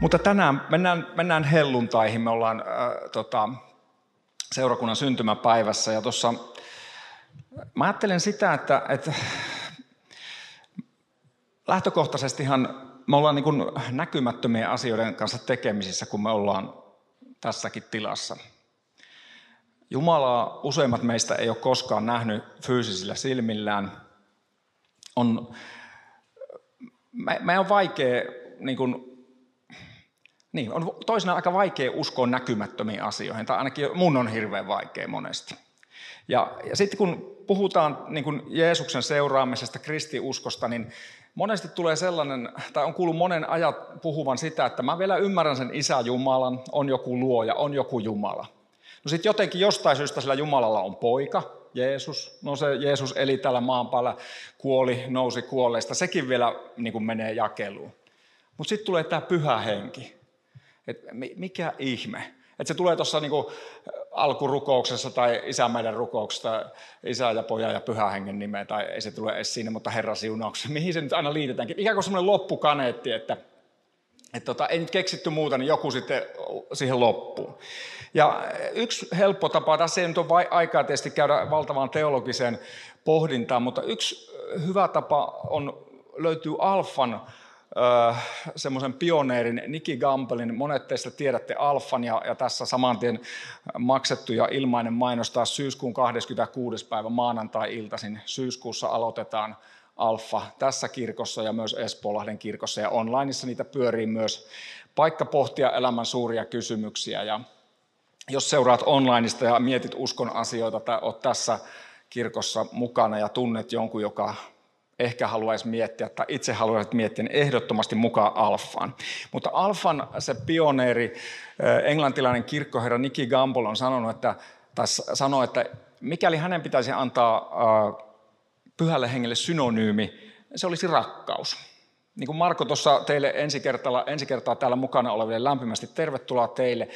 Mutta tänään mennään, mennään helluntaihin. Me ollaan äh, tota, seurakunnan syntymäpäivässä ja tuossa mä ajattelen sitä, että, että lähtökohtaisestihan me ollaan niin näkymättömien asioiden kanssa tekemisissä, kun me ollaan tässäkin tilassa. Jumalaa useimmat meistä ei ole koskaan nähnyt fyysisillä silmillään. On, me, me on vaikea niin kuin, niin, on toisena aika vaikea uskoa näkymättömiin asioihin, tai ainakin mun on hirveän vaikea monesti. Ja, ja sitten kun puhutaan niin kuin Jeesuksen seuraamisesta, kristiuskosta, niin monesti tulee sellainen, tai on kuullut monen ajat puhuvan sitä, että mä vielä ymmärrän sen Isä Jumalan, on joku luoja, on joku Jumala. No sitten jotenkin jostain syystä sillä Jumalalla on poika, Jeesus. No se Jeesus eli täällä maan päällä, kuoli, nousi kuolleista. Sekin vielä niin menee jakeluun. Mutta sitten tulee tämä pyhä henki. Et mikä ihme? Että se tulee tuossa niinku alkurukouksessa tai isä meidän rukouksessa, isä ja poja ja pyhä hengen nimeä, tai ei se tule edes sinne, mutta Herra siunauksessa. Mihin se nyt aina liitetäänkin? Ikään kuin semmoinen loppukaneetti, että, että tota, ei nyt keksitty muuta, niin joku sitten siihen loppuun. Ja yksi helppo tapa, tässä ei nyt ole aikaa tietysti käydä valtavaan teologiseen pohdintaan, mutta yksi hyvä tapa on, löytyy Alfan semmoisen pioneerin Niki Gampelin. Monet teistä tiedätte Alfan ja, ja tässä saman tien maksettu ja ilmainen mainostaa syyskuun 26. päivä maanantai-iltaisin. Syyskuussa aloitetaan Alfa tässä kirkossa ja myös Espoolahden kirkossa ja onlineissa niitä pyörii myös paikka pohtia elämän suuria kysymyksiä ja jos seuraat onlineista ja mietit uskon asioita tai olet tässä kirkossa mukana ja tunnet jonkun, joka ehkä haluaisi miettiä tai itse haluaisit miettiä, niin ehdottomasti mukaan alfaan. Mutta alfan se pioneeri, eh, englantilainen kirkkoherra Nicky Gamble on sanonut, että, tai sanoi, että mikäli hänen pitäisi antaa eh, pyhälle hengelle synonyymi, se olisi rakkaus. Niin kuin Marko tuossa teille ensi kertaa, ensi kertaa täällä mukana oleville lämpimästi tervetuloa teille.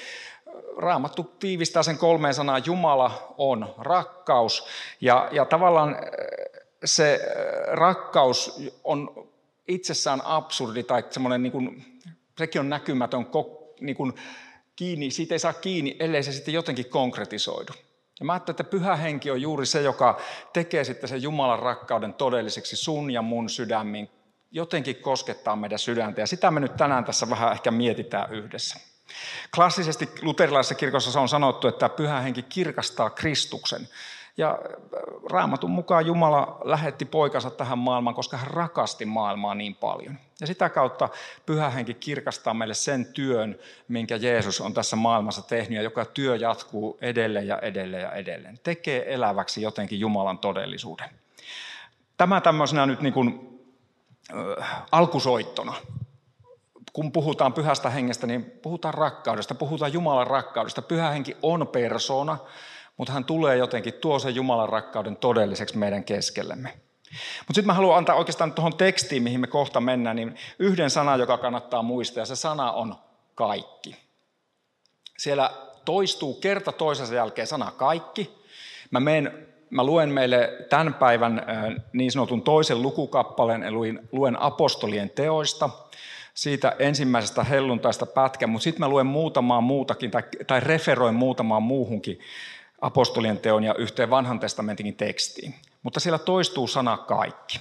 Raamattu tiivistää sen kolmeen sanaan, Jumala on rakkaus. Ja, ja tavallaan eh, se rakkaus on itsessään absurdi tai semmoinen, niin kuin, sekin on näkymätön niin kuin, kiinni, siitä ei saa kiinni, ellei se sitten jotenkin konkretisoidu. Ja mä ajattelen, että pyhä henki on juuri se, joka tekee sitten sen Jumalan rakkauden todelliseksi sun ja mun sydämiin, jotenkin koskettaa meidän sydäntä. Ja sitä me nyt tänään tässä vähän ehkä mietitään yhdessä. Klassisesti luterilaisessa kirkossa se on sanottu, että pyhä henki kirkastaa Kristuksen. Ja äh, raamatun mukaan Jumala lähetti poikansa tähän maailmaan, koska hän rakasti maailmaa niin paljon. Ja sitä kautta pyhä henki kirkastaa meille sen työn, minkä Jeesus on tässä maailmassa tehnyt, ja joka työ jatkuu edelleen ja edelleen ja edelleen. Tekee eläväksi jotenkin Jumalan todellisuuden. Tämä tämmöisenä nyt niin kuin, äh, alkusoittona. Kun puhutaan pyhästä hengestä, niin puhutaan rakkaudesta, puhutaan Jumalan rakkaudesta. Pyhä henki on persona, mutta hän tulee jotenkin, tuo sen Jumalan rakkauden todelliseksi meidän keskellemme. Mutta sitten mä haluan antaa oikeastaan tuohon tekstiin, mihin me kohta mennään, niin yhden sanan, joka kannattaa muistaa, ja se sana on kaikki. Siellä toistuu kerta toisensa jälkeen sana kaikki. Mä, menen, mä luen meille tämän päivän niin sanotun toisen lukukappaleen, eli luen apostolien teoista, siitä ensimmäisestä helluntaista pätkä, mutta sitten mä luen muutamaa muutakin, tai, tai referoin muutamaan muuhunkin apostolien teon ja yhteen vanhan testamentin tekstiin. Mutta siellä toistuu sana kaikki.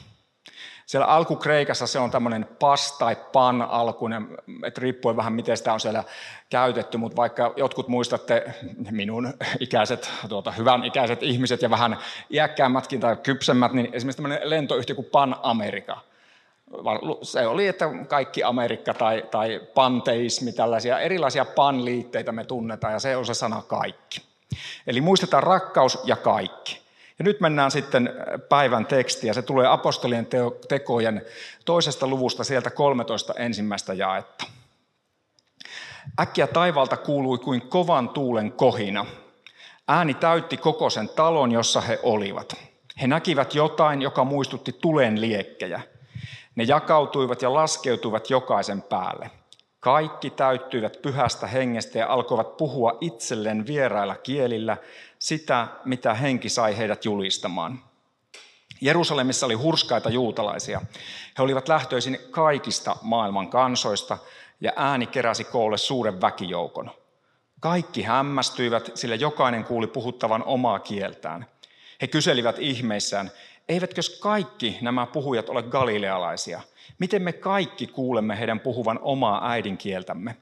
Siellä alkukreikassa se on tämmöinen pas tai pan alkuinen, että riippuen vähän miten sitä on siellä käytetty, mutta vaikka jotkut muistatte minun ikäiset, tuota, hyvän ikäiset ihmiset ja vähän iäkkäämmätkin tai kypsemmät, niin esimerkiksi tämmöinen lentoyhtiö kuin Pan America. Se oli, että kaikki Amerikka tai, tai panteismi, tällaisia erilaisia pan-liitteitä me tunnetaan ja se on se sana kaikki. Eli muistetaan rakkaus ja kaikki. Ja nyt mennään sitten päivän tekstiä. Se tulee apostolien tekojen toisesta luvusta sieltä 13 ensimmäistä jaetta. Äkkiä taivaalta kuului kuin kovan tuulen kohina. Ääni täytti koko sen talon, jossa he olivat. He näkivät jotain, joka muistutti tulen liekkejä. Ne jakautuivat ja laskeutuivat jokaisen päälle. Kaikki täyttyivät pyhästä hengestä ja alkoivat puhua itselleen vierailla kielillä sitä, mitä henki sai heidät julistamaan. Jerusalemissa oli hurskaita juutalaisia. He olivat lähtöisin kaikista maailman kansoista ja ääni keräsi koolle suuren väkijoukon. Kaikki hämmästyivät, sillä jokainen kuuli puhuttavan omaa kieltään. He kyselivät ihmeissään, eivätkö kaikki nämä puhujat ole galilealaisia? Miten me kaikki kuulemme heidän puhuvan omaa äidinkieltämme?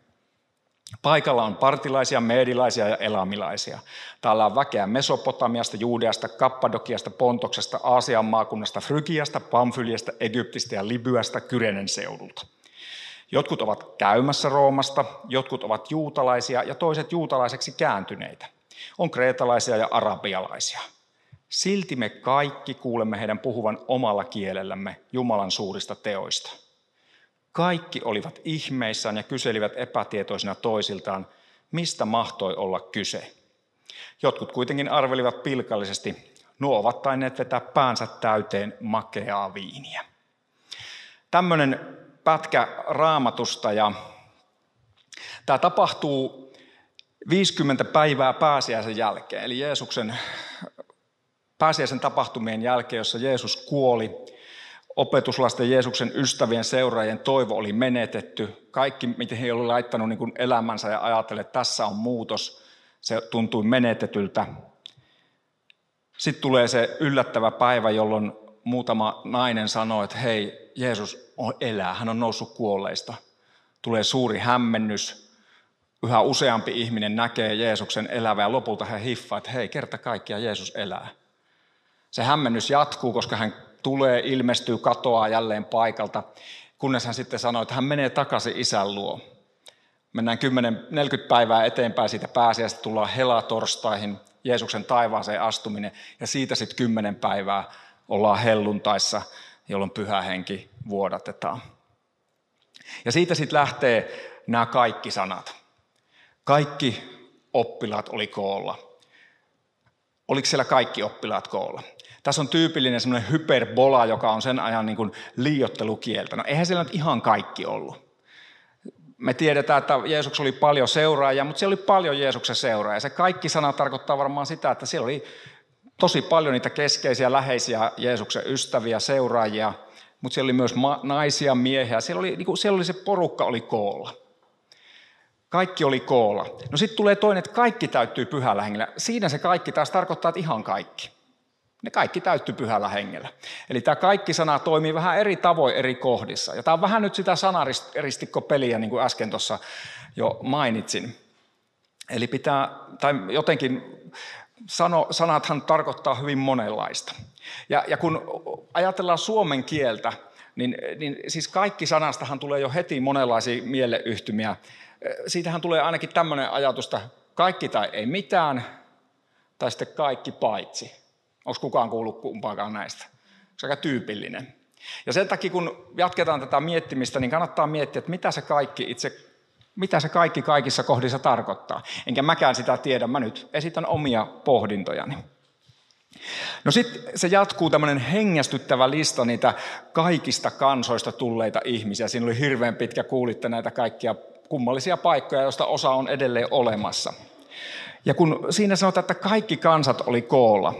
Paikalla on partilaisia, meedilaisia ja elamilaisia. Täällä on väkeä Mesopotamiasta, Juudeasta, Kappadokiasta, Pontoksesta, Aasian maakunnasta, Frygiasta, Pamfyliasta, Egyptistä ja Libyasta, Kyrenen seudulta. Jotkut ovat käymässä Roomasta, jotkut ovat juutalaisia ja toiset juutalaiseksi kääntyneitä. On kreetalaisia ja arabialaisia. Silti me kaikki kuulemme heidän puhuvan omalla kielellämme Jumalan suurista teoista. Kaikki olivat ihmeissään ja kyselivät epätietoisina toisiltaan, mistä mahtoi olla kyse. Jotkut kuitenkin arvelivat pilkallisesti, nuo ovat tainneet vetää päänsä täyteen makeaa viiniä. Tämmöinen pätkä raamatusta ja tämä tapahtuu 50 päivää pääsiäisen jälkeen, eli Jeesuksen pääsiäisen tapahtumien jälkeen, jossa Jeesus kuoli, opetuslasten Jeesuksen ystävien seuraajien toivo oli menetetty. Kaikki, miten he olivat laittanut niin elämänsä ja ajatelleet, että tässä on muutos, se tuntui menetetyltä. Sitten tulee se yllättävä päivä, jolloin muutama nainen sanoo, että hei, Jeesus on elää, hän on noussut kuolleista. Tulee suuri hämmennys, yhä useampi ihminen näkee Jeesuksen elävää ja lopulta he hiffaa, että hei, kerta kaikkiaan Jeesus elää. Se hämmennys jatkuu, koska hän tulee, ilmestyy, katoaa jälleen paikalta, kunnes hän sitten sanoo, että hän menee takaisin isän luo. Mennään 10, 40 päivää eteenpäin siitä pääsiäistä, tullaan helatorstaihin, Jeesuksen taivaaseen astuminen, ja siitä sitten 10 päivää ollaan helluntaissa, jolloin pyhä henki vuodatetaan. Ja siitä sitten lähtee nämä kaikki sanat. Kaikki oppilaat oli koolla. Oliko siellä kaikki oppilaat koolla? Tässä on tyypillinen semmoinen hyperbola, joka on sen ajan niin kuin liiottelukieltä. No eihän siellä nyt ihan kaikki ollut. Me tiedetään, että Jeesus oli paljon seuraajia, mutta siellä oli paljon Jeesuksen seuraajia. Se kaikki sana tarkoittaa varmaan sitä, että siellä oli tosi paljon niitä keskeisiä, läheisiä Jeesuksen ystäviä, seuraajia, mutta siellä oli myös naisia, miehiä. Siellä oli, niin kuin, siellä oli se porukka oli koolla. Kaikki oli koolla. No sitten tulee toinen, että kaikki täyttyy pyhällä hengellä. Siinä se kaikki taas tarkoittaa, että ihan kaikki. Ne kaikki täyttyy pyhällä hengellä. Eli tämä kaikki sana toimii vähän eri tavoin eri kohdissa. Ja tämä on vähän nyt sitä sanaristikkopeliä, niin kuin äsken tuossa jo mainitsin. Eli pitää, tai jotenkin sano, sanathan tarkoittaa hyvin monenlaista. Ja, ja kun ajatellaan suomen kieltä, niin, niin siis kaikki sanastahan tulee jo heti monenlaisia mieleyhtymiä. Siitähän tulee ainakin tämmöinen ajatusta, kaikki tai ei mitään, tai sitten kaikki paitsi. Onko kukaan kuullut kumpaakaan näistä? Se on aika tyypillinen. Ja sen takia, kun jatketaan tätä miettimistä, niin kannattaa miettiä, että mitä se kaikki itse mitä se kaikki kaikissa kohdissa tarkoittaa. Enkä mäkään sitä tiedä, mä nyt esitän omia pohdintojani. No sitten se jatkuu tämmöinen hengästyttävä lista niitä kaikista kansoista tulleita ihmisiä. Siinä oli hirveän pitkä, kuulitte näitä kaikkia kummallisia paikkoja, joista osa on edelleen olemassa. Ja kun siinä sanotaan, että kaikki kansat oli koolla,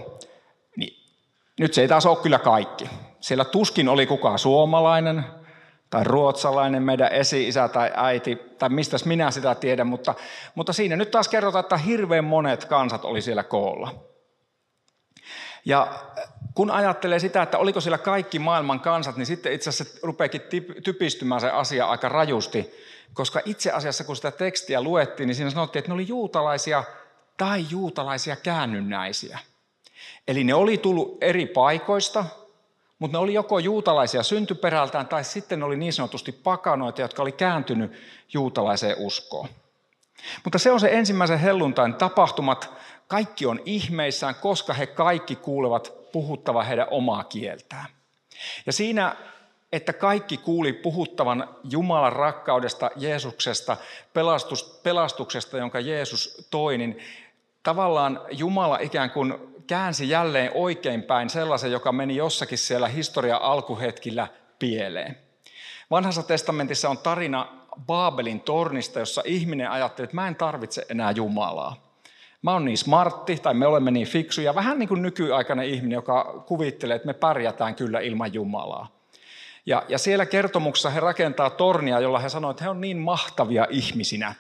nyt se ei taas ole kyllä kaikki. Siellä tuskin oli kukaan suomalainen tai ruotsalainen, meidän esi-isä tai äiti, tai mistä minä sitä tiedän, mutta, mutta siinä nyt taas kerrotaan, että hirveän monet kansat oli siellä koolla. Ja kun ajattelee sitä, että oliko siellä kaikki maailman kansat, niin sitten itse asiassa rupeakin typistymään se asia aika rajusti, koska itse asiassa kun sitä tekstiä luettiin, niin siinä sanottiin, että ne oli juutalaisia tai juutalaisia käännynnäisiä. Eli ne oli tullut eri paikoista, mutta ne oli joko juutalaisia syntyperältään tai sitten ne oli niin sanotusti pakanoita, jotka oli kääntynyt juutalaiseen uskoon. Mutta se on se ensimmäisen helluntain tapahtumat. Kaikki on ihmeissään, koska he kaikki kuulevat puhuttava heidän omaa kieltään. Ja siinä että kaikki kuuli puhuttavan Jumalan rakkaudesta, Jeesuksesta, pelastuksesta, jonka Jeesus toi, niin tavallaan Jumala ikään kuin käänsi jälleen oikeinpäin sellaisen, joka meni jossakin siellä historian alkuhetkillä pieleen. Vanhassa testamentissa on tarina Baabelin tornista, jossa ihminen ajatteli, että mä en tarvitse enää Jumalaa. Mä oon niin smartti, tai me olemme niin fiksuja, vähän niin kuin nykyaikainen ihminen, joka kuvittelee, että me pärjätään kyllä ilman Jumalaa. Ja, ja siellä kertomuksessa he rakentaa tornia, jolla he sanoo, että he on niin mahtavia ihmisinä,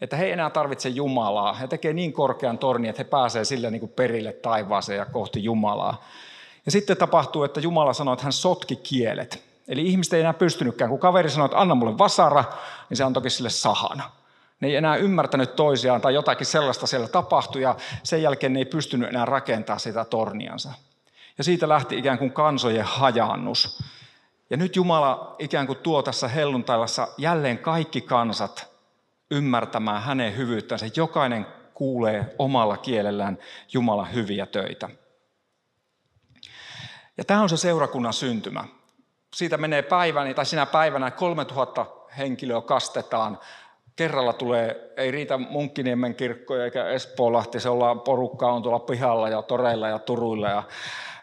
että he ei enää tarvitse Jumalaa. He tekee niin korkean tornin, että he pääsee sille niin kuin perille taivaaseen ja kohti Jumalaa. Ja sitten tapahtuu, että Jumala sanoo, että hän sotki kielet. Eli ihmiset ei enää pystynytkään. Kun kaveri sanoi, että anna mulle vasara, niin se on toki sille sahana. Ne ei enää ymmärtänyt toisiaan tai jotakin sellaista siellä tapahtui ja sen jälkeen ne ei pystynyt enää rakentamaan sitä torniansa. Ja siitä lähti ikään kuin kansojen hajaannus. Ja nyt Jumala ikään kuin tuo tässä helluntailassa jälleen kaikki kansat ymmärtämään hänen hyvyyttänsä. Jokainen kuulee omalla kielellään Jumalan hyviä töitä. Ja tämä on se seurakunnan syntymä. Siitä menee päivänä, tai sinä päivänä 3000 henkilöä kastetaan. Kerralla tulee, ei riitä Munkkiniemen kirkkoja eikä Espoolahti, se ollaan porukkaa on tuolla pihalla ja toreilla ja turuilla ja,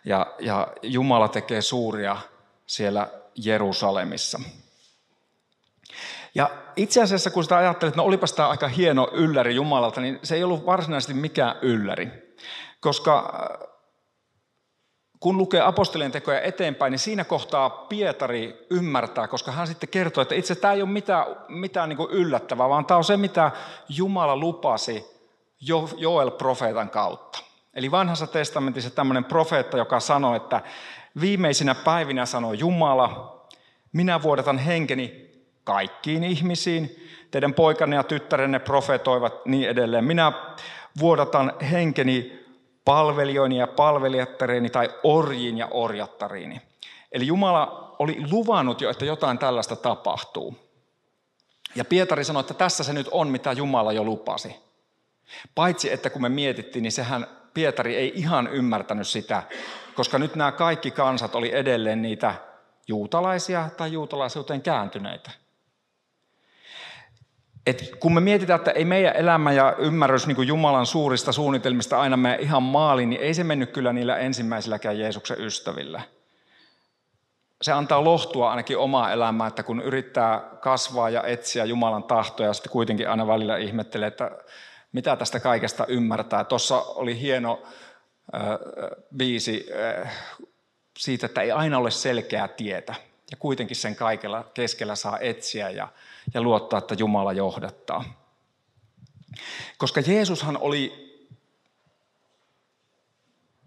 ja, ja Jumala tekee suuria siellä Jerusalemissa. Ja itse asiassa, kun sitä ajattelet, että no olipas tämä aika hieno ylläri Jumalalta, niin se ei ollut varsinaisesti mikään ylläri. Koska äh, kun lukee apostolien tekoja eteenpäin, niin siinä kohtaa Pietari ymmärtää, koska hän sitten kertoo, että itse tämä ei ole mitään, mitään niin yllättävää, vaan tämä on se, mitä Jumala lupasi jo, Joel profeetan kautta. Eli vanhassa testamentissa tämmöinen profeetta, joka sanoi, että viimeisinä päivinä sanoi Jumala, minä vuodatan henkeni kaikkiin ihmisiin. Teidän poikanne ja tyttärenne profetoivat niin edelleen. Minä vuodatan henkeni palvelijoini ja palvelijattareeni tai orjiin ja orjattariini. Eli Jumala oli luvannut jo, että jotain tällaista tapahtuu. Ja Pietari sanoi, että tässä se nyt on, mitä Jumala jo lupasi. Paitsi, että kun me mietittiin, niin sehän Pietari ei ihan ymmärtänyt sitä, koska nyt nämä kaikki kansat oli edelleen niitä juutalaisia tai juutalaisuuteen kääntyneitä. Et kun me mietitään, että ei meidän elämä ja ymmärrys niin kuin Jumalan suurista suunnitelmista aina mene ihan maaliin, niin ei se mennyt kyllä niillä ensimmäisilläkään Jeesuksen ystävillä. Se antaa lohtua ainakin omaa elämää, että kun yrittää kasvaa ja etsiä Jumalan tahtoja, ja sitten kuitenkin aina välillä ihmettelee, että mitä tästä kaikesta ymmärtää. Tuossa oli hieno äh, biisi äh, siitä, että ei aina ole selkeää tietä. Ja kuitenkin sen kaikella keskellä saa etsiä ja, ja luottaa, että Jumala johdattaa. Koska Jeesushan oli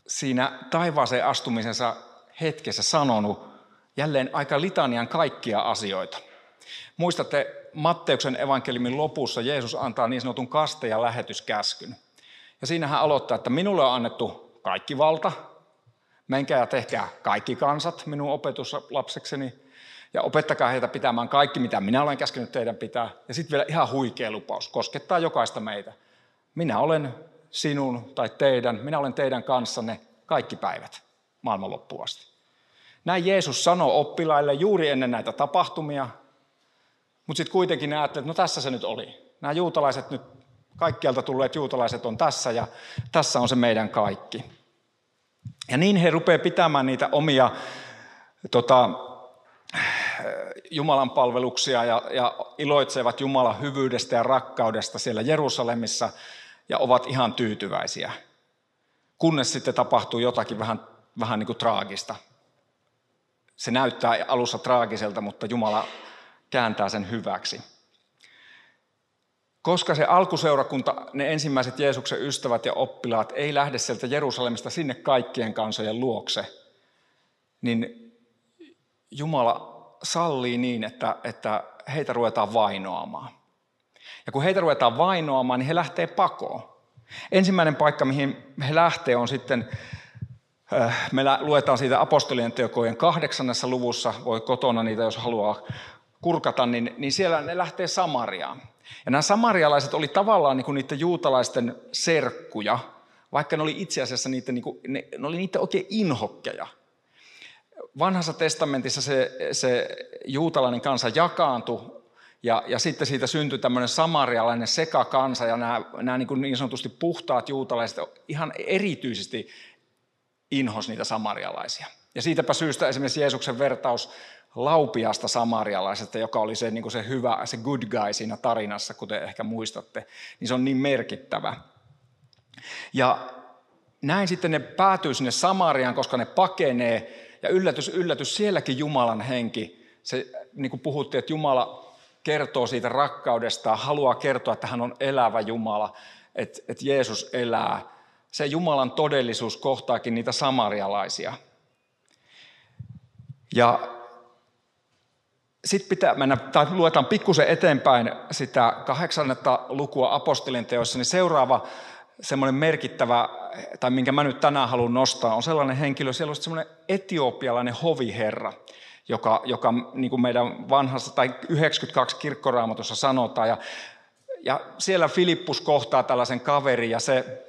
siinä taivaaseen astumisensa hetkessä sanonut jälleen aika litanian kaikkia asioita. Muistatte Matteuksen evankeliumin lopussa Jeesus antaa niin sanotun kaste- ja lähetyskäskyn. Ja siinä hän aloittaa, että minulle on annettu kaikki valta, menkää ja tehkää kaikki kansat minun opetuslapsekseni, ja opettakaa heitä pitämään kaikki, mitä minä olen käskenyt teidän pitää. Ja sitten vielä ihan huikea lupaus, koskettaa jokaista meitä. Minä olen sinun tai teidän, minä olen teidän kanssanne kaikki päivät maailman loppuun asti. Näin Jeesus sanoi oppilaille juuri ennen näitä tapahtumia, mutta sitten kuitenkin ne että no tässä se nyt oli. Nämä juutalaiset nyt, kaikkialta tulleet juutalaiset on tässä ja tässä on se meidän kaikki. Ja niin he rupeavat pitämään niitä omia tota, Jumalan palveluksia ja, ja iloitsevat Jumalan hyvyydestä ja rakkaudesta siellä Jerusalemissa ja ovat ihan tyytyväisiä. Kunnes sitten tapahtuu jotakin vähän, vähän niin kuin traagista. Se näyttää alussa traagiselta, mutta Jumala kääntää sen hyväksi. Koska se alkuseurakunta, ne ensimmäiset Jeesuksen ystävät ja oppilaat, ei lähde sieltä Jerusalemista sinne kaikkien kansojen luokse, niin Jumala sallii niin, että, että heitä ruvetaan vainoamaan. Ja kun heitä ruvetaan vainoamaan, niin he lähtee pakoon. Ensimmäinen paikka, mihin he lähtee, on sitten, äh, me luetaan siitä apostolien teokojen kahdeksannessa luvussa, voi kotona niitä, jos haluaa kurkata, niin, niin siellä ne lähtee Samariaan. Ja nämä samarialaiset oli tavallaan niin kuin niiden juutalaisten serkkuja, vaikka ne oli itse asiassa niitä, niin kuin, ne, ne oli niitä oikein inhokkeja vanhassa testamentissa se, se juutalainen kansa jakaantui ja, ja sitten siitä syntyi tämmöinen samarialainen sekakansa ja nämä, nämä niin, kuin niin sanotusti puhtaat juutalaiset ihan erityisesti inhos niitä samarialaisia. Ja siitäpä syystä esimerkiksi Jeesuksen vertaus laupiasta samarialaisesta, joka oli se, niin kuin se hyvä, se good guy siinä tarinassa, kuten ehkä muistatte, niin se on niin merkittävä. Ja näin sitten ne päätyy sinne Samariaan, koska ne pakenee, ja yllätys, yllätys, sielläkin Jumalan henki, se, niin kuin puhuttiin, että Jumala kertoo siitä rakkaudesta, haluaa kertoa, että hän on elävä Jumala, että, että Jeesus elää. Se Jumalan todellisuus kohtaakin niitä samarialaisia. Ja sitten pitää mennä, tai luetaan pikkusen eteenpäin sitä kahdeksannetta lukua apostolien teossa, niin seuraava semmoinen merkittävä, tai minkä mä nyt tänään haluan nostaa, on sellainen henkilö, siellä on semmoinen etiopialainen hoviherra, joka, joka niin kuin meidän vanhassa, tai 92 kirkkoraamatussa sanotaan, ja, ja siellä Filippus kohtaa tällaisen kaverin, ja se,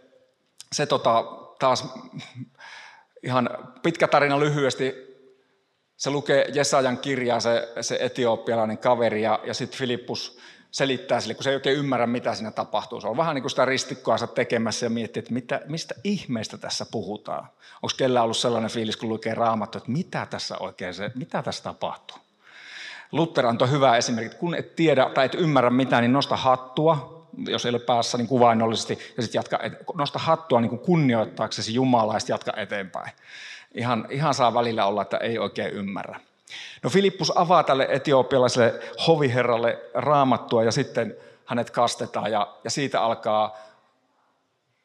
se tota, taas ihan pitkä tarina lyhyesti, se lukee Jesajan kirjaa, se, se etiopialainen kaveri, ja, ja sitten Filippus selittää sille, kun se ei oikein ymmärrä, mitä siinä tapahtuu. Se on vähän niin kuin sitä ristikkoa tekemässä ja miettii, että mitä, mistä ihmeestä tässä puhutaan. Onko kellään ollut sellainen fiilis, kun lukee raamattu, että mitä tässä oikein se, mitä tässä tapahtuu? Luther antoi hyvää esimerkki, kun et tiedä tai et ymmärrä mitään, niin nosta hattua, jos ei ole päässä niin kuvainnollisesti, ja sitten jatka, nosta hattua niin kunnioittaaksesi Jumalaa ja jatka eteenpäin ihan, ihan saa välillä olla, että ei oikein ymmärrä. No Filippus avaa tälle etiopialaiselle hoviherralle raamattua ja sitten hänet kastetaan ja, ja siitä alkaa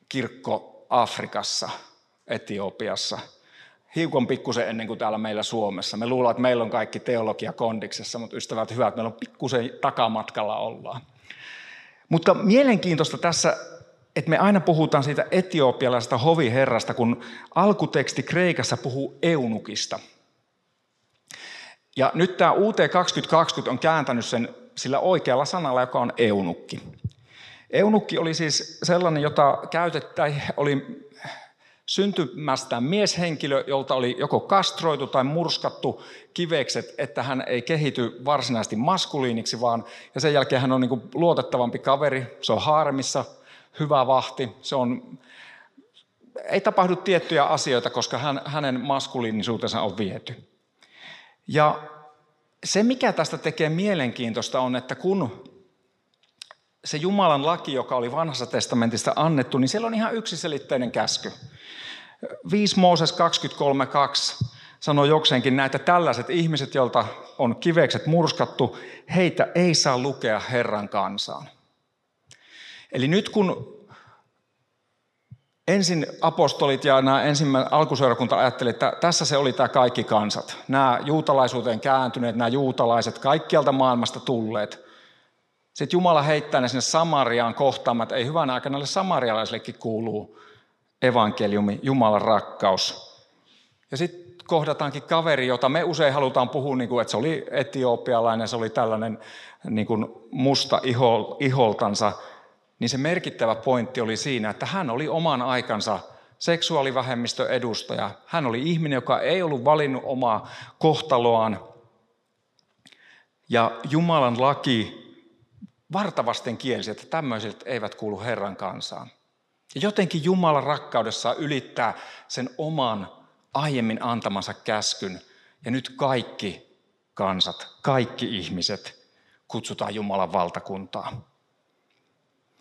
kirkko Afrikassa, Etiopiassa. Hiukan pikkusen ennen kuin täällä meillä Suomessa. Me luulemme, että meillä on kaikki teologia kondiksessa, mutta ystävät hyvät, meillä on pikkusen takamatkalla ollaan. Mutta mielenkiintoista tässä että me aina puhutaan siitä etiopialaisesta hoviherrasta, kun alkuteksti Kreikassa puhuu eunukista. Ja nyt tämä UT 2020 on kääntänyt sen sillä oikealla sanalla, joka on eunukki. Eunukki oli siis sellainen, jota käytettiin, oli syntymästään mieshenkilö, jolta oli joko kastroitu tai murskattu kivekset, että hän ei kehity varsinaisesti maskuliiniksi, vaan ja sen jälkeen hän on niin luotettavampi kaveri, se on harmissa, hyvä vahti, se on, ei tapahdu tiettyjä asioita, koska hän, hänen maskuliinisuutensa on viety. Ja se, mikä tästä tekee mielenkiintoista, on, että kun se Jumalan laki, joka oli vanhassa testamentista annettu, niin siellä on ihan yksiselitteinen käsky. 5 Mooses 23.2 sanoo jokseenkin näitä tällaiset ihmiset, joilta on kivekset murskattu, heitä ei saa lukea Herran kansaan. Eli nyt kun ensin apostolit ja nämä ensimmäinen alkuseurakunta ajattelivat, että tässä se oli tämä kaikki kansat. Nämä juutalaisuuteen kääntyneet, nämä juutalaiset, kaikkialta maailmasta tulleet. Sitten Jumala heittää ne sinne Samariaan kohtaamaan, että ei hyvän aikana näille samarialaisillekin kuuluu evankeliumi, Jumalan rakkaus. Ja sitten kohdataankin kaveri, jota me usein halutaan puhua, niin kuin, että se oli etiopialainen, se oli tällainen niin kuin musta iholtansa – niin se merkittävä pointti oli siinä, että hän oli oman aikansa seksuaalivähemmistön edustaja. Hän oli ihminen, joka ei ollut valinnut omaa kohtaloaan. Ja Jumalan laki vartavasten kielsi, että tämmöiset eivät kuulu Herran kansaan. Ja jotenkin Jumalan rakkaudessa ylittää sen oman aiemmin antamansa käskyn. Ja nyt kaikki kansat, kaikki ihmiset kutsutaan Jumalan valtakuntaan.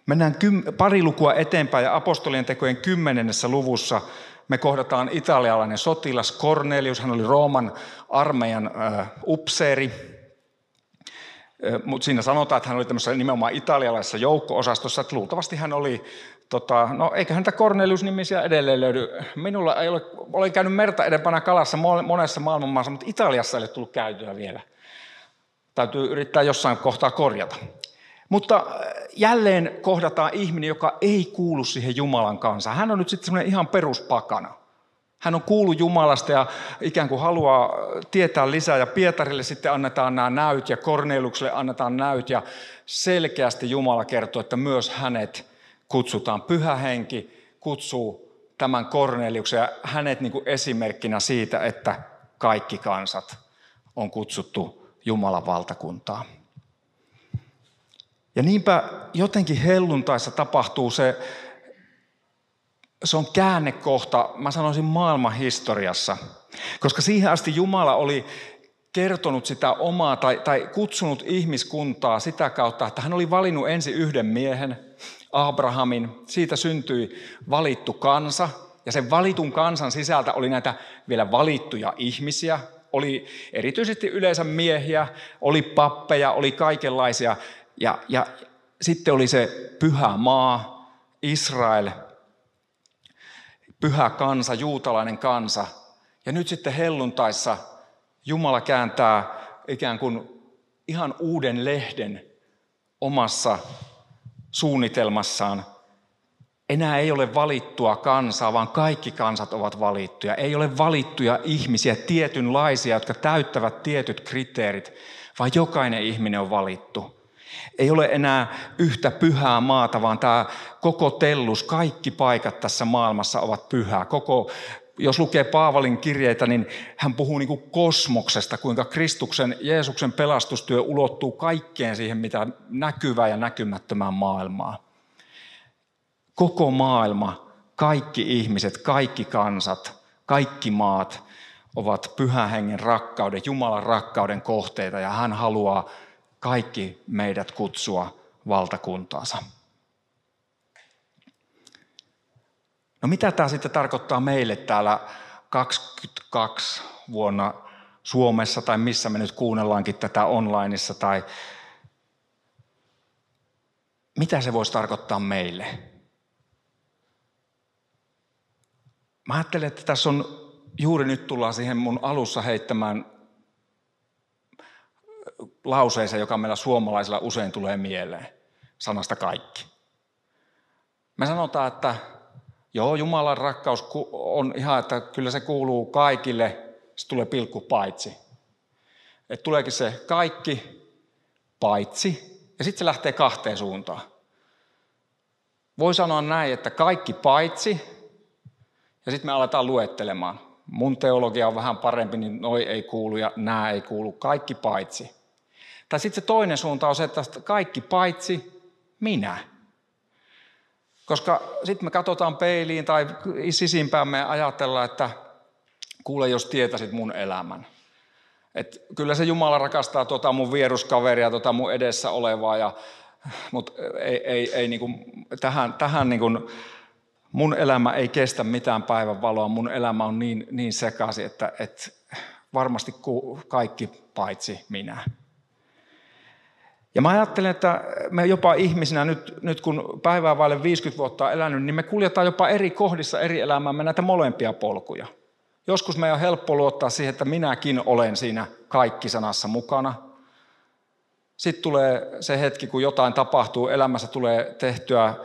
Mennään pari lukua eteenpäin ja apostolien tekojen kymmenennessä luvussa me kohdataan italialainen sotilas Cornelius. Hän oli Rooman armeijan upseeri. Mutta siinä sanotaan, että hän oli tämmöisessä nimenomaan italialaisessa joukko-osastossa, että luultavasti hän oli, tota, no eikä häntä Cornelius-nimisiä edelleen löydy. Minulla ei ole, olen käynyt merta edempänä kalassa monessa maailmanmaassa, mutta Italiassa ei ole tullut käytyä vielä. Täytyy yrittää jossain kohtaa korjata. Mutta äh, jälleen kohdataan ihminen, joka ei kuulu siihen Jumalan kanssa. Hän on nyt sitten semmoinen ihan peruspakana. Hän on kuullut Jumalasta ja ikään kuin haluaa tietää lisää. Ja Pietarille sitten annetaan nämä näyt ja Kornelukselle annetaan näyt. Ja selkeästi Jumala kertoo, että myös hänet kutsutaan. Pyhä henki kutsuu tämän Korneliuksen ja hänet niin kuin esimerkkinä siitä, että kaikki kansat on kutsuttu Jumalan valtakuntaa. Ja niinpä jotenkin helluntaissa tapahtuu se, se on käännekohta, mä sanoisin maailman historiassa. Koska siihen asti Jumala oli kertonut sitä omaa tai, tai kutsunut ihmiskuntaa sitä kautta, että hän oli valinnut ensin yhden miehen, Abrahamin. Siitä syntyi valittu kansa, ja sen valitun kansan sisältä oli näitä vielä valittuja ihmisiä, oli erityisesti yleensä miehiä, oli pappeja, oli kaikenlaisia. Ja, ja sitten oli se pyhä maa, Israel, pyhä kansa, juutalainen kansa. Ja nyt sitten helluntaissa Jumala kääntää ikään kuin ihan uuden lehden omassa suunnitelmassaan enää ei ole valittua kansaa, vaan kaikki kansat ovat valittuja. Ei ole valittuja ihmisiä, tietynlaisia, jotka täyttävät tietyt kriteerit, vaan jokainen ihminen on valittu. Ei ole enää yhtä pyhää maata, vaan tämä koko tellus, kaikki paikat tässä maailmassa ovat pyhää. Koko, jos lukee Paavalin kirjeitä, niin hän puhuu niin kuin kosmoksesta, kuinka Kristuksen, Jeesuksen pelastustyö ulottuu kaikkeen siihen, mitä näkyvää ja näkymättömään maailmaa koko maailma, kaikki ihmiset, kaikki kansat, kaikki maat ovat pyhän hengen rakkauden, Jumalan rakkauden kohteita ja hän haluaa kaikki meidät kutsua valtakuntaansa. No mitä tämä sitten tarkoittaa meille täällä 22 vuonna Suomessa tai missä me nyt kuunnellaankin tätä onlineissa tai mitä se voisi tarkoittaa meille? Mä ajattelen, että tässä on juuri nyt tullaan siihen mun alussa heittämään lauseeseen, joka meillä suomalaisilla usein tulee mieleen, sanasta kaikki. Me sanotaan, että joo, Jumalan rakkaus on ihan, että kyllä se kuuluu kaikille, se tulee pilkku paitsi. Että tuleekin se kaikki paitsi, ja sitten se lähtee kahteen suuntaan. Voi sanoa näin, että kaikki paitsi ja sitten me aletaan luettelemaan. Mun teologia on vähän parempi, niin noi ei kuulu ja nämä ei kuulu, kaikki paitsi. Tai sitten se toinen suunta on se, että kaikki paitsi minä. Koska sitten me katsotaan peiliin tai sisimpäämme ja ajatellaan, että kuule jos tietäisit mun elämän. Et kyllä se Jumala rakastaa tuota mun vieruskaveria, tuota mun edessä olevaa, ja, mutta ei, ei, ei niinku, tähän, tähän niinku, mun elämä ei kestä mitään päivän valoa, mun elämä on niin, niin sekaisin, että, että varmasti kaikki paitsi minä. Ja mä ajattelen, että me jopa ihmisinä nyt, nyt kun päivää vaille 50 vuotta on elänyt, niin me kuljetaan jopa eri kohdissa eri elämäämme näitä molempia polkuja. Joskus meidän on helppo luottaa siihen, että minäkin olen siinä kaikki sanassa mukana. Sitten tulee se hetki, kun jotain tapahtuu, elämässä tulee tehtyä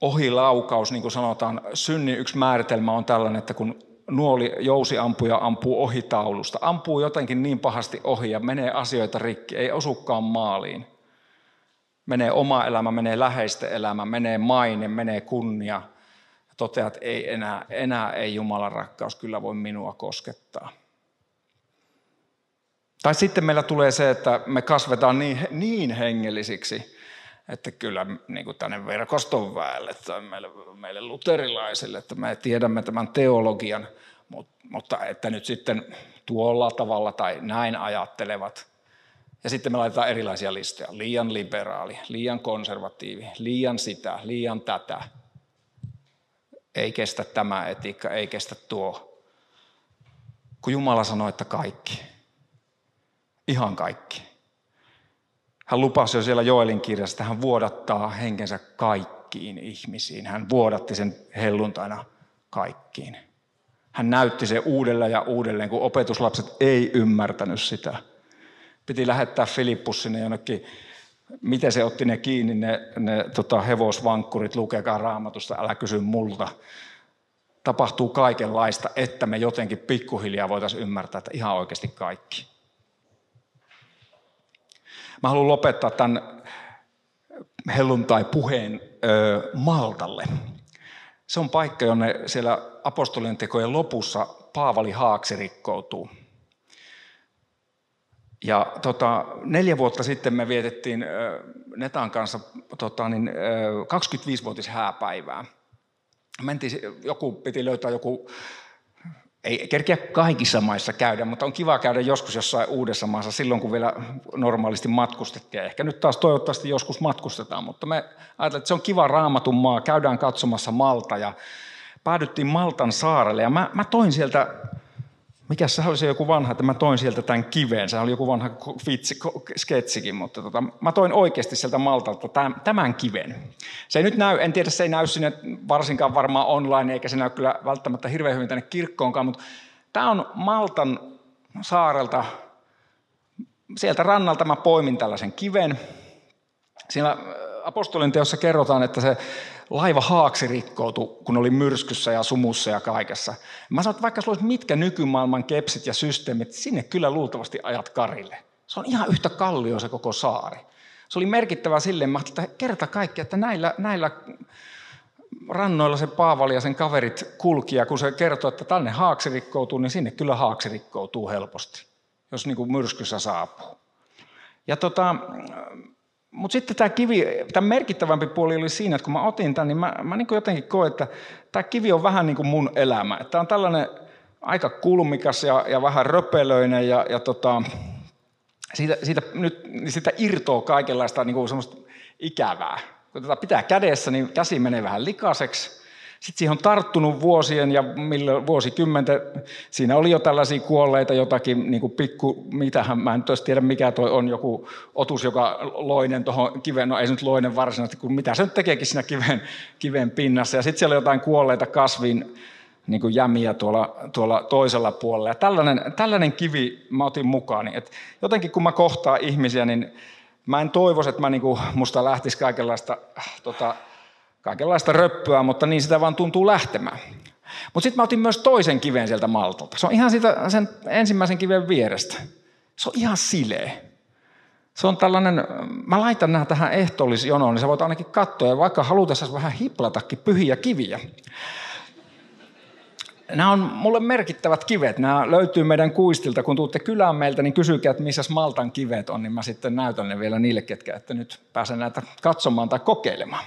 ohilaukaus, niin kuin sanotaan, synnin yksi määritelmä on tällainen, että kun nuoli jousiampuja ampuu ohitaulusta, ampuu jotenkin niin pahasti ohi ja menee asioita rikki, ei osukaan maaliin. Menee oma elämä, menee läheisten elämä, menee maine, menee kunnia. Ja toteaa, että ei enää, enää ei Jumalan rakkaus kyllä voi minua koskettaa. Tai sitten meillä tulee se, että me kasvetaan niin, niin hengellisiksi, että kyllä niin kuin tänne verkoston väelle tai meille, meille luterilaisille, että me tiedämme tämän teologian, mutta että nyt sitten tuolla tavalla tai näin ajattelevat. Ja sitten me laitetaan erilaisia listoja. Liian liberaali, liian konservatiivi, liian sitä, liian tätä. Ei kestä tämä etiikka, ei kestä tuo. Kun Jumala sanoi, että kaikki. Ihan kaikki. Hän lupasi jo siellä Joelin kirjassa, että hän vuodattaa henkensä kaikkiin ihmisiin. Hän vuodatti sen helluntaina kaikkiin. Hän näytti se uudelleen ja uudelleen, kun opetuslapset ei ymmärtänyt sitä. Piti lähettää Filippus sinne jonnekin, miten se otti ne kiinni, ne, ne tota, hevosvankkurit, lukekaa raamatusta, älä kysy multa. Tapahtuu kaikenlaista, että me jotenkin pikkuhiljaa voitaisiin ymmärtää, että ihan oikeasti kaikki. Mä haluan lopettaa tämän helluntai-puheen ö, Maltalle. Se on paikka, jonne siellä apostolien tekojen lopussa Paavali Haaksi rikkoutuu. Ja tota, neljä vuotta sitten me vietettiin Netan kanssa tota, niin, 25-vuotis hääpäivää. Mentiin, joku piti löytää joku ei kerkeä kaikissa maissa käydä, mutta on kiva käydä joskus jossain uudessa maassa silloin, kun vielä normaalisti matkustettiin. Ehkä nyt taas toivottavasti joskus matkustetaan, mutta me ajattelin, että se on kiva raamatun maa, käydään katsomassa Malta ja päädyttiin Maltan saarelle ja mä, mä toin sieltä mikä se oli se joku vanha, että mä toin sieltä tämän kiveen. Se oli joku vanha vitsi, sketsikin, mutta tota, mä toin oikeasti sieltä Maltalta tämän kiven. Se ei nyt näy, en tiedä, se ei näy sinne varsinkaan varmaan online, eikä se näy kyllä välttämättä hirveän hyvin tänne kirkkoonkaan, mutta tämä on Maltan saarelta, sieltä rannalta mä poimin tällaisen kiven. Siellä apostolin teossa kerrotaan, että se laiva haaksi rikkoutui, kun oli myrskyssä ja sumussa ja kaikessa. Mä sanoin, että vaikka sulla olisi mitkä nykymaailman kepsit ja systeemit, sinne kyllä luultavasti ajat karille. Se on ihan yhtä kallio se koko saari. Se oli merkittävä silleen, että kerta kaikki, että näillä, näillä rannoilla se Paavali ja sen kaverit kulki, ja kun se kertoi, että tänne haaksi rikkoutuu, niin sinne kyllä haaksi rikkoutuu helposti, jos niin kuin myrskyssä saapuu. Ja tota, mutta sitten tämä kivi, tämä merkittävämpi puoli oli siinä, että kun mä otin tämän, niin mä, mä niin jotenkin koen, että tämä kivi on vähän niin kuin mun elämä. Tämä on tällainen aika kulmikas ja, ja vähän röpelöinen ja, ja tota, siitä, siitä, nyt, niin siitä irtoaa kaikenlaista niin kuin semmoista ikävää. Kun tätä pitää kädessä, niin käsi menee vähän likaiseksi. Sitten siihen on tarttunut vuosien ja vuosikymmenten, siinä oli jo tällaisia kuolleita jotakin, niin kuin pikku, mitähän, mä en tiedä mikä toi on, joku otus, joka loinen tuohon kiveen, no ei se nyt loinen varsinaisesti, kun mitä se nyt tekeekin siinä kiven, kiven pinnassa. Ja sitten siellä on jotain kuolleita kasvin niin kuin jämiä tuolla, tuolla toisella puolella. Ja tällainen, tällainen kivi mä otin mukaan. Et jotenkin kun mä kohtaan ihmisiä, niin mä en toivoisi, että mä, niin kuin, musta lähtisi kaikenlaista tota, kaikenlaista röppöä, mutta niin sitä vaan tuntuu lähtemään. Mutta sitten mä otin myös toisen kiven sieltä Maltalta. Se on ihan siitä, sen ensimmäisen kiven vierestä. Se on ihan sileä. Se on tällainen, mä laitan nämä tähän ehtoollisjonoon, niin sä voit ainakin katsoa, ja vaikka halutessa vähän hiplatakin pyhiä kiviä. Nämä on mulle merkittävät kivet. Nämä löytyy meidän kuistilta. Kun tuutte kylään meiltä, niin kysykää, että missä Maltan kivet on, niin mä sitten näytän ne vielä niille, ketkä että nyt pääsen näitä katsomaan tai kokeilemaan.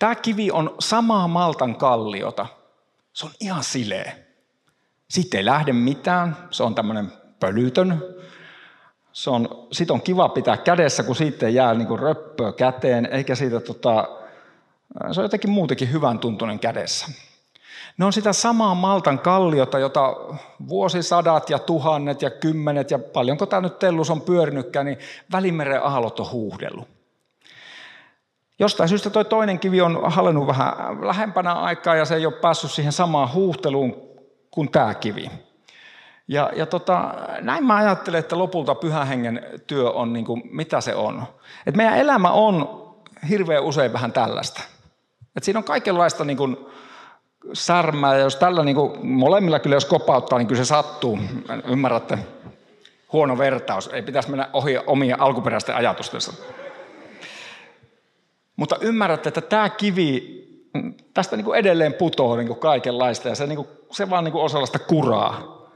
Tämä kivi on samaa Maltan kalliota. Se on ihan sileä. Sitten ei lähde mitään. Se on tämmöinen pölytön. Se on, sit on kiva pitää kädessä, kun siitä ei jää niin röppöä käteen, eikä siitä tota, se on jotenkin muutenkin hyvän tuntunen kädessä. Ne on sitä samaa Maltan kalliota, jota vuosisadat ja tuhannet ja kymmenet ja paljonko tämä nyt tellus on pyörinytkään, niin Välimeren aallot on huuhdellut. Jostain syystä tuo toinen kivi on hallinnut vähän lähempänä aikaa ja se ei ole päässyt siihen samaan huuhteluun kuin tämä kivi. Ja, ja tota, näin mä ajattelen, että lopulta pyhän hengen työ on niin kuin, mitä se on. Et meidän elämä on hirveän usein vähän tällaista. Et siinä on kaikenlaista niin kuin, särmää, ja jos tällä niin kuin, molemmilla kyllä jos kopauttaa, niin kyllä se sattuu. Ymmärrätte? Huono vertaus. Ei pitäisi mennä ohi omia alkuperäisten ajatustensa. Mutta ymmärrätte, että tämä kivi, tästä niin kuin edelleen putoaa niin kaikenlaista ja se, niin kuin, se vaan niin kuin osa kuraa.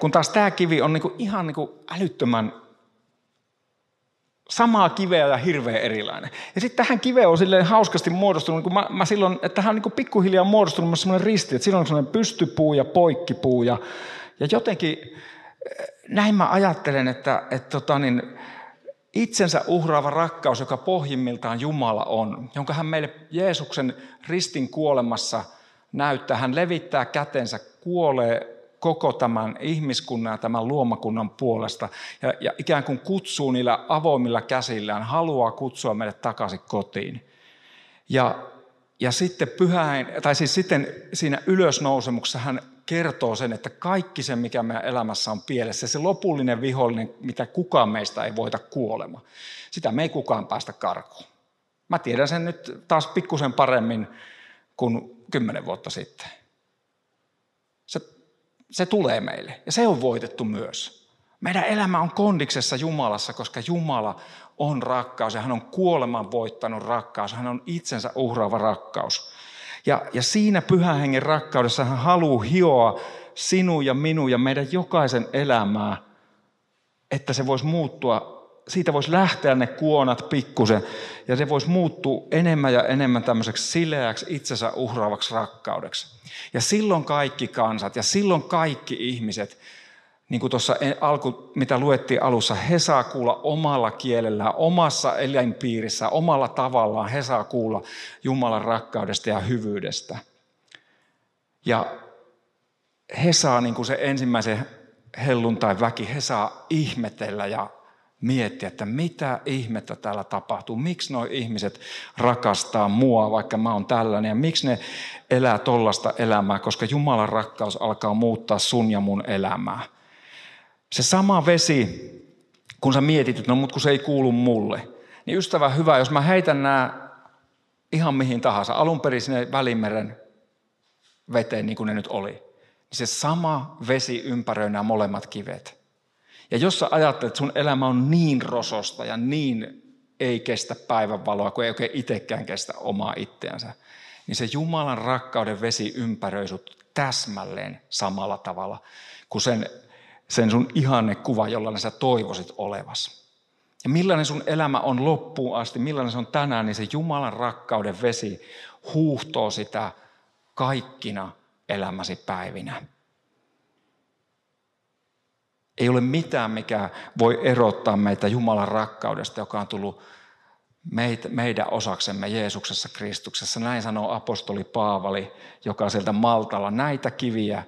Kun taas tämä kivi on niin kuin ihan niin kuin älyttömän samaa kiveä ja hirveän erilainen. Ja sitten tähän kiveen on silleen hauskasti muodostunut, kun mä, mä silloin, että tähän on niin pikkuhiljaa muodostunut myös sellainen risti, että silloin on sellainen pystypuu ja poikkipuu ja, ja jotenkin eh, näin mä ajattelen, että, että tota niin, itsensä uhraava rakkaus, joka pohjimmiltaan Jumala on, jonka hän meille Jeesuksen ristin kuolemassa näyttää. Hän levittää kätensä, kuolee koko tämän ihmiskunnan ja tämän luomakunnan puolesta ja, ja ikään kuin kutsuu niillä avoimilla käsillään, haluaa kutsua meidät takaisin kotiin. Ja, ja sitten pyhäin, tai siis sitten siinä ylösnousemuksessa hän kertoo sen, että kaikki se, mikä meidän elämässä on pielessä, se lopullinen vihollinen, mitä kukaan meistä ei voita kuolema, sitä me ei kukaan päästä karkuun. Mä tiedän sen nyt taas pikkusen paremmin kuin kymmenen vuotta sitten. Se, se tulee meille ja se on voitettu myös. Meidän elämä on kondiksessa Jumalassa, koska Jumala on rakkaus ja hän on kuoleman voittanut rakkaus. Hän on itsensä uhraava rakkaus. Ja, ja siinä pyhän hengen rakkaudessa hän haluaa hioa sinun ja minun ja meidän jokaisen elämää, että se voisi muuttua, siitä voisi lähteä ne kuonat pikkusen ja se voisi muuttua enemmän ja enemmän tämmöiseksi sileäksi, itsensä uhraavaksi rakkaudeksi. Ja silloin kaikki kansat ja silloin kaikki ihmiset, niin kuin tuossa alku, mitä luettiin alussa, he saa kuulla omalla kielellään, omassa eläinpiirissä, omalla tavallaan he saa kuulla Jumalan rakkaudesta ja hyvyydestä. Ja he saa niin kuin se ensimmäisen helluntai väki, he saa ihmetellä ja miettiä, että mitä ihmettä täällä tapahtuu. Miksi nuo ihmiset rakastaa mua, vaikka mä oon tällainen. Ja miksi ne elää tollasta elämää, koska Jumalan rakkaus alkaa muuttaa sun ja mun elämää. Se sama vesi, kun sä mietit, että no mutta kun se ei kuulu mulle. Niin ystävä hyvä, jos mä heitän nämä ihan mihin tahansa, alun perin sinne Välimeren veteen niin kuin ne nyt oli, niin se sama vesi ympäröi nämä molemmat kivet. Ja jos sä ajattelet, että sun elämä on niin rososta ja niin ei kestä päivänvaloa, kun ei oikein itsekään kestä omaa itseänsä, niin se Jumalan rakkauden vesi ympäröi sut täsmälleen samalla tavalla kuin sen, sen sun ihanne kuva, jollainen sä toivoisit olevas. Ja millainen sun elämä on loppuun asti, millainen se on tänään, niin se Jumalan rakkauden vesi huuhtoo sitä kaikkina elämäsi päivinä. Ei ole mitään, mikä voi erottaa meitä Jumalan rakkaudesta, joka on tullut meitä, meidän osaksemme Jeesuksessa Kristuksessa. Näin sanoo apostoli Paavali, joka sieltä Maltalla näitä kiviä,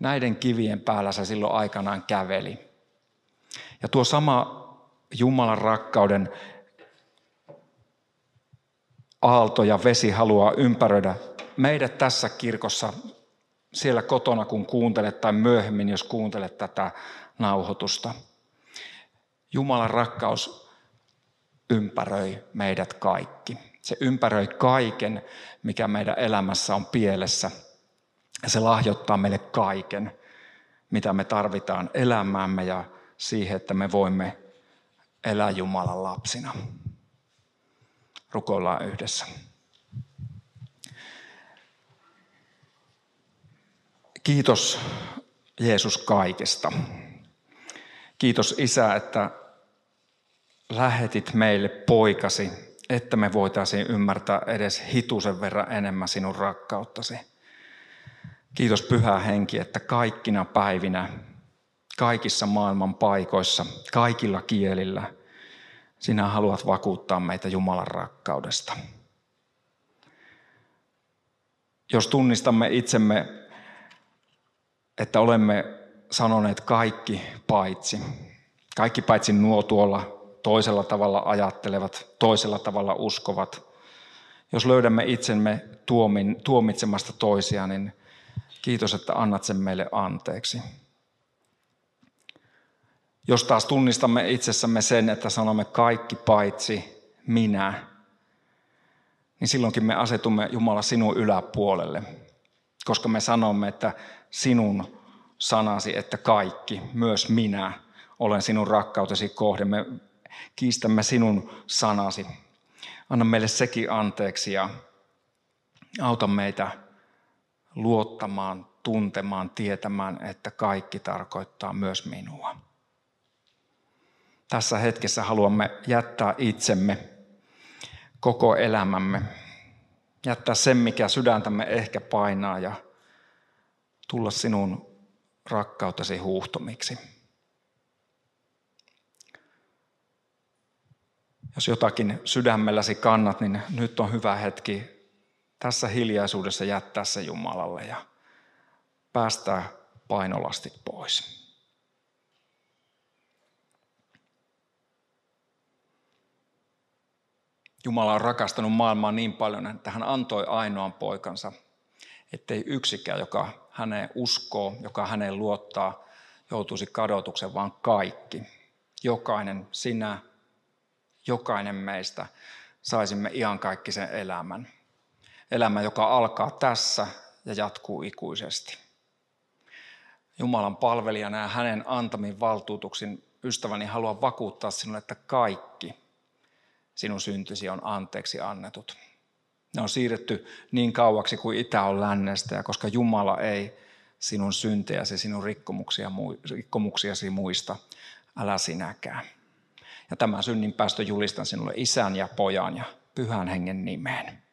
näiden kivien päällä se silloin aikanaan käveli. Ja tuo sama Jumalan rakkauden aalto ja vesi haluaa ympäröidä meidät tässä kirkossa siellä kotona, kun kuuntelet tai myöhemmin, jos kuuntelet tätä nauhoitusta. Jumalan rakkaus ympäröi meidät kaikki. Se ympäröi kaiken, mikä meidän elämässä on pielessä. Se lahjoittaa meille kaiken, mitä me tarvitaan elämäämme ja siihen, että me voimme elää Jumalan lapsina. Rukoillaan yhdessä. Kiitos Jeesus kaikesta. Kiitos Isä, että lähetit meille poikasi, että me voitaisiin ymmärtää edes hitusen verran enemmän sinun rakkauttasi. Kiitos Pyhä Henki, että kaikkina päivinä, kaikissa maailman paikoissa, kaikilla kielillä, sinä haluat vakuuttaa meitä Jumalan rakkaudesta. Jos tunnistamme itsemme, että olemme sanoneet kaikki paitsi. Kaikki paitsi nuo tuolla toisella tavalla ajattelevat, toisella tavalla uskovat. Jos löydämme itsemme tuomin, tuomitsemasta toisia, niin kiitos, että annat sen meille anteeksi. Jos taas tunnistamme itsessämme sen, että sanomme kaikki paitsi minä, niin silloinkin me asetumme Jumala sinun yläpuolelle, koska me sanomme, että sinun sanasi, että kaikki, myös minä, olen sinun rakkautesi kohde. Me kiistämme sinun sanasi. Anna meille sekin anteeksi ja auta meitä luottamaan, tuntemaan, tietämään, että kaikki tarkoittaa myös minua. Tässä hetkessä haluamme jättää itsemme, koko elämämme, jättää sen, mikä sydäntämme ehkä painaa ja tulla sinun rakkautesi huuhtomiksi. Jos jotakin sydämelläsi kannat, niin nyt on hyvä hetki tässä hiljaisuudessa jättää se Jumalalle ja päästää painolastit pois. Jumala on rakastanut maailmaa niin paljon, että hän antoi ainoan poikansa, ettei yksikään, joka häneen uskoo, joka häneen luottaa, joutuisi kadotuksen, vaan kaikki. Jokainen, sinä, jokainen meistä saisimme iankaikkisen elämän. Elämä, joka alkaa tässä ja jatkuu ikuisesti. Jumalan palvelijana ja hänen antamin valtuutuksin ystäväni haluan vakuuttaa sinulle, että kaikki sinun syntysi on anteeksi annetut. Ne on siirretty niin kauaksi kuin itä on lännestä ja koska Jumala ei sinun syntejäsi, sinun rikkomuksia, rikkomuksiasi muista, älä sinäkään. Ja tämän synnin päästö julistan sinulle isän ja pojan ja pyhän hengen nimeen.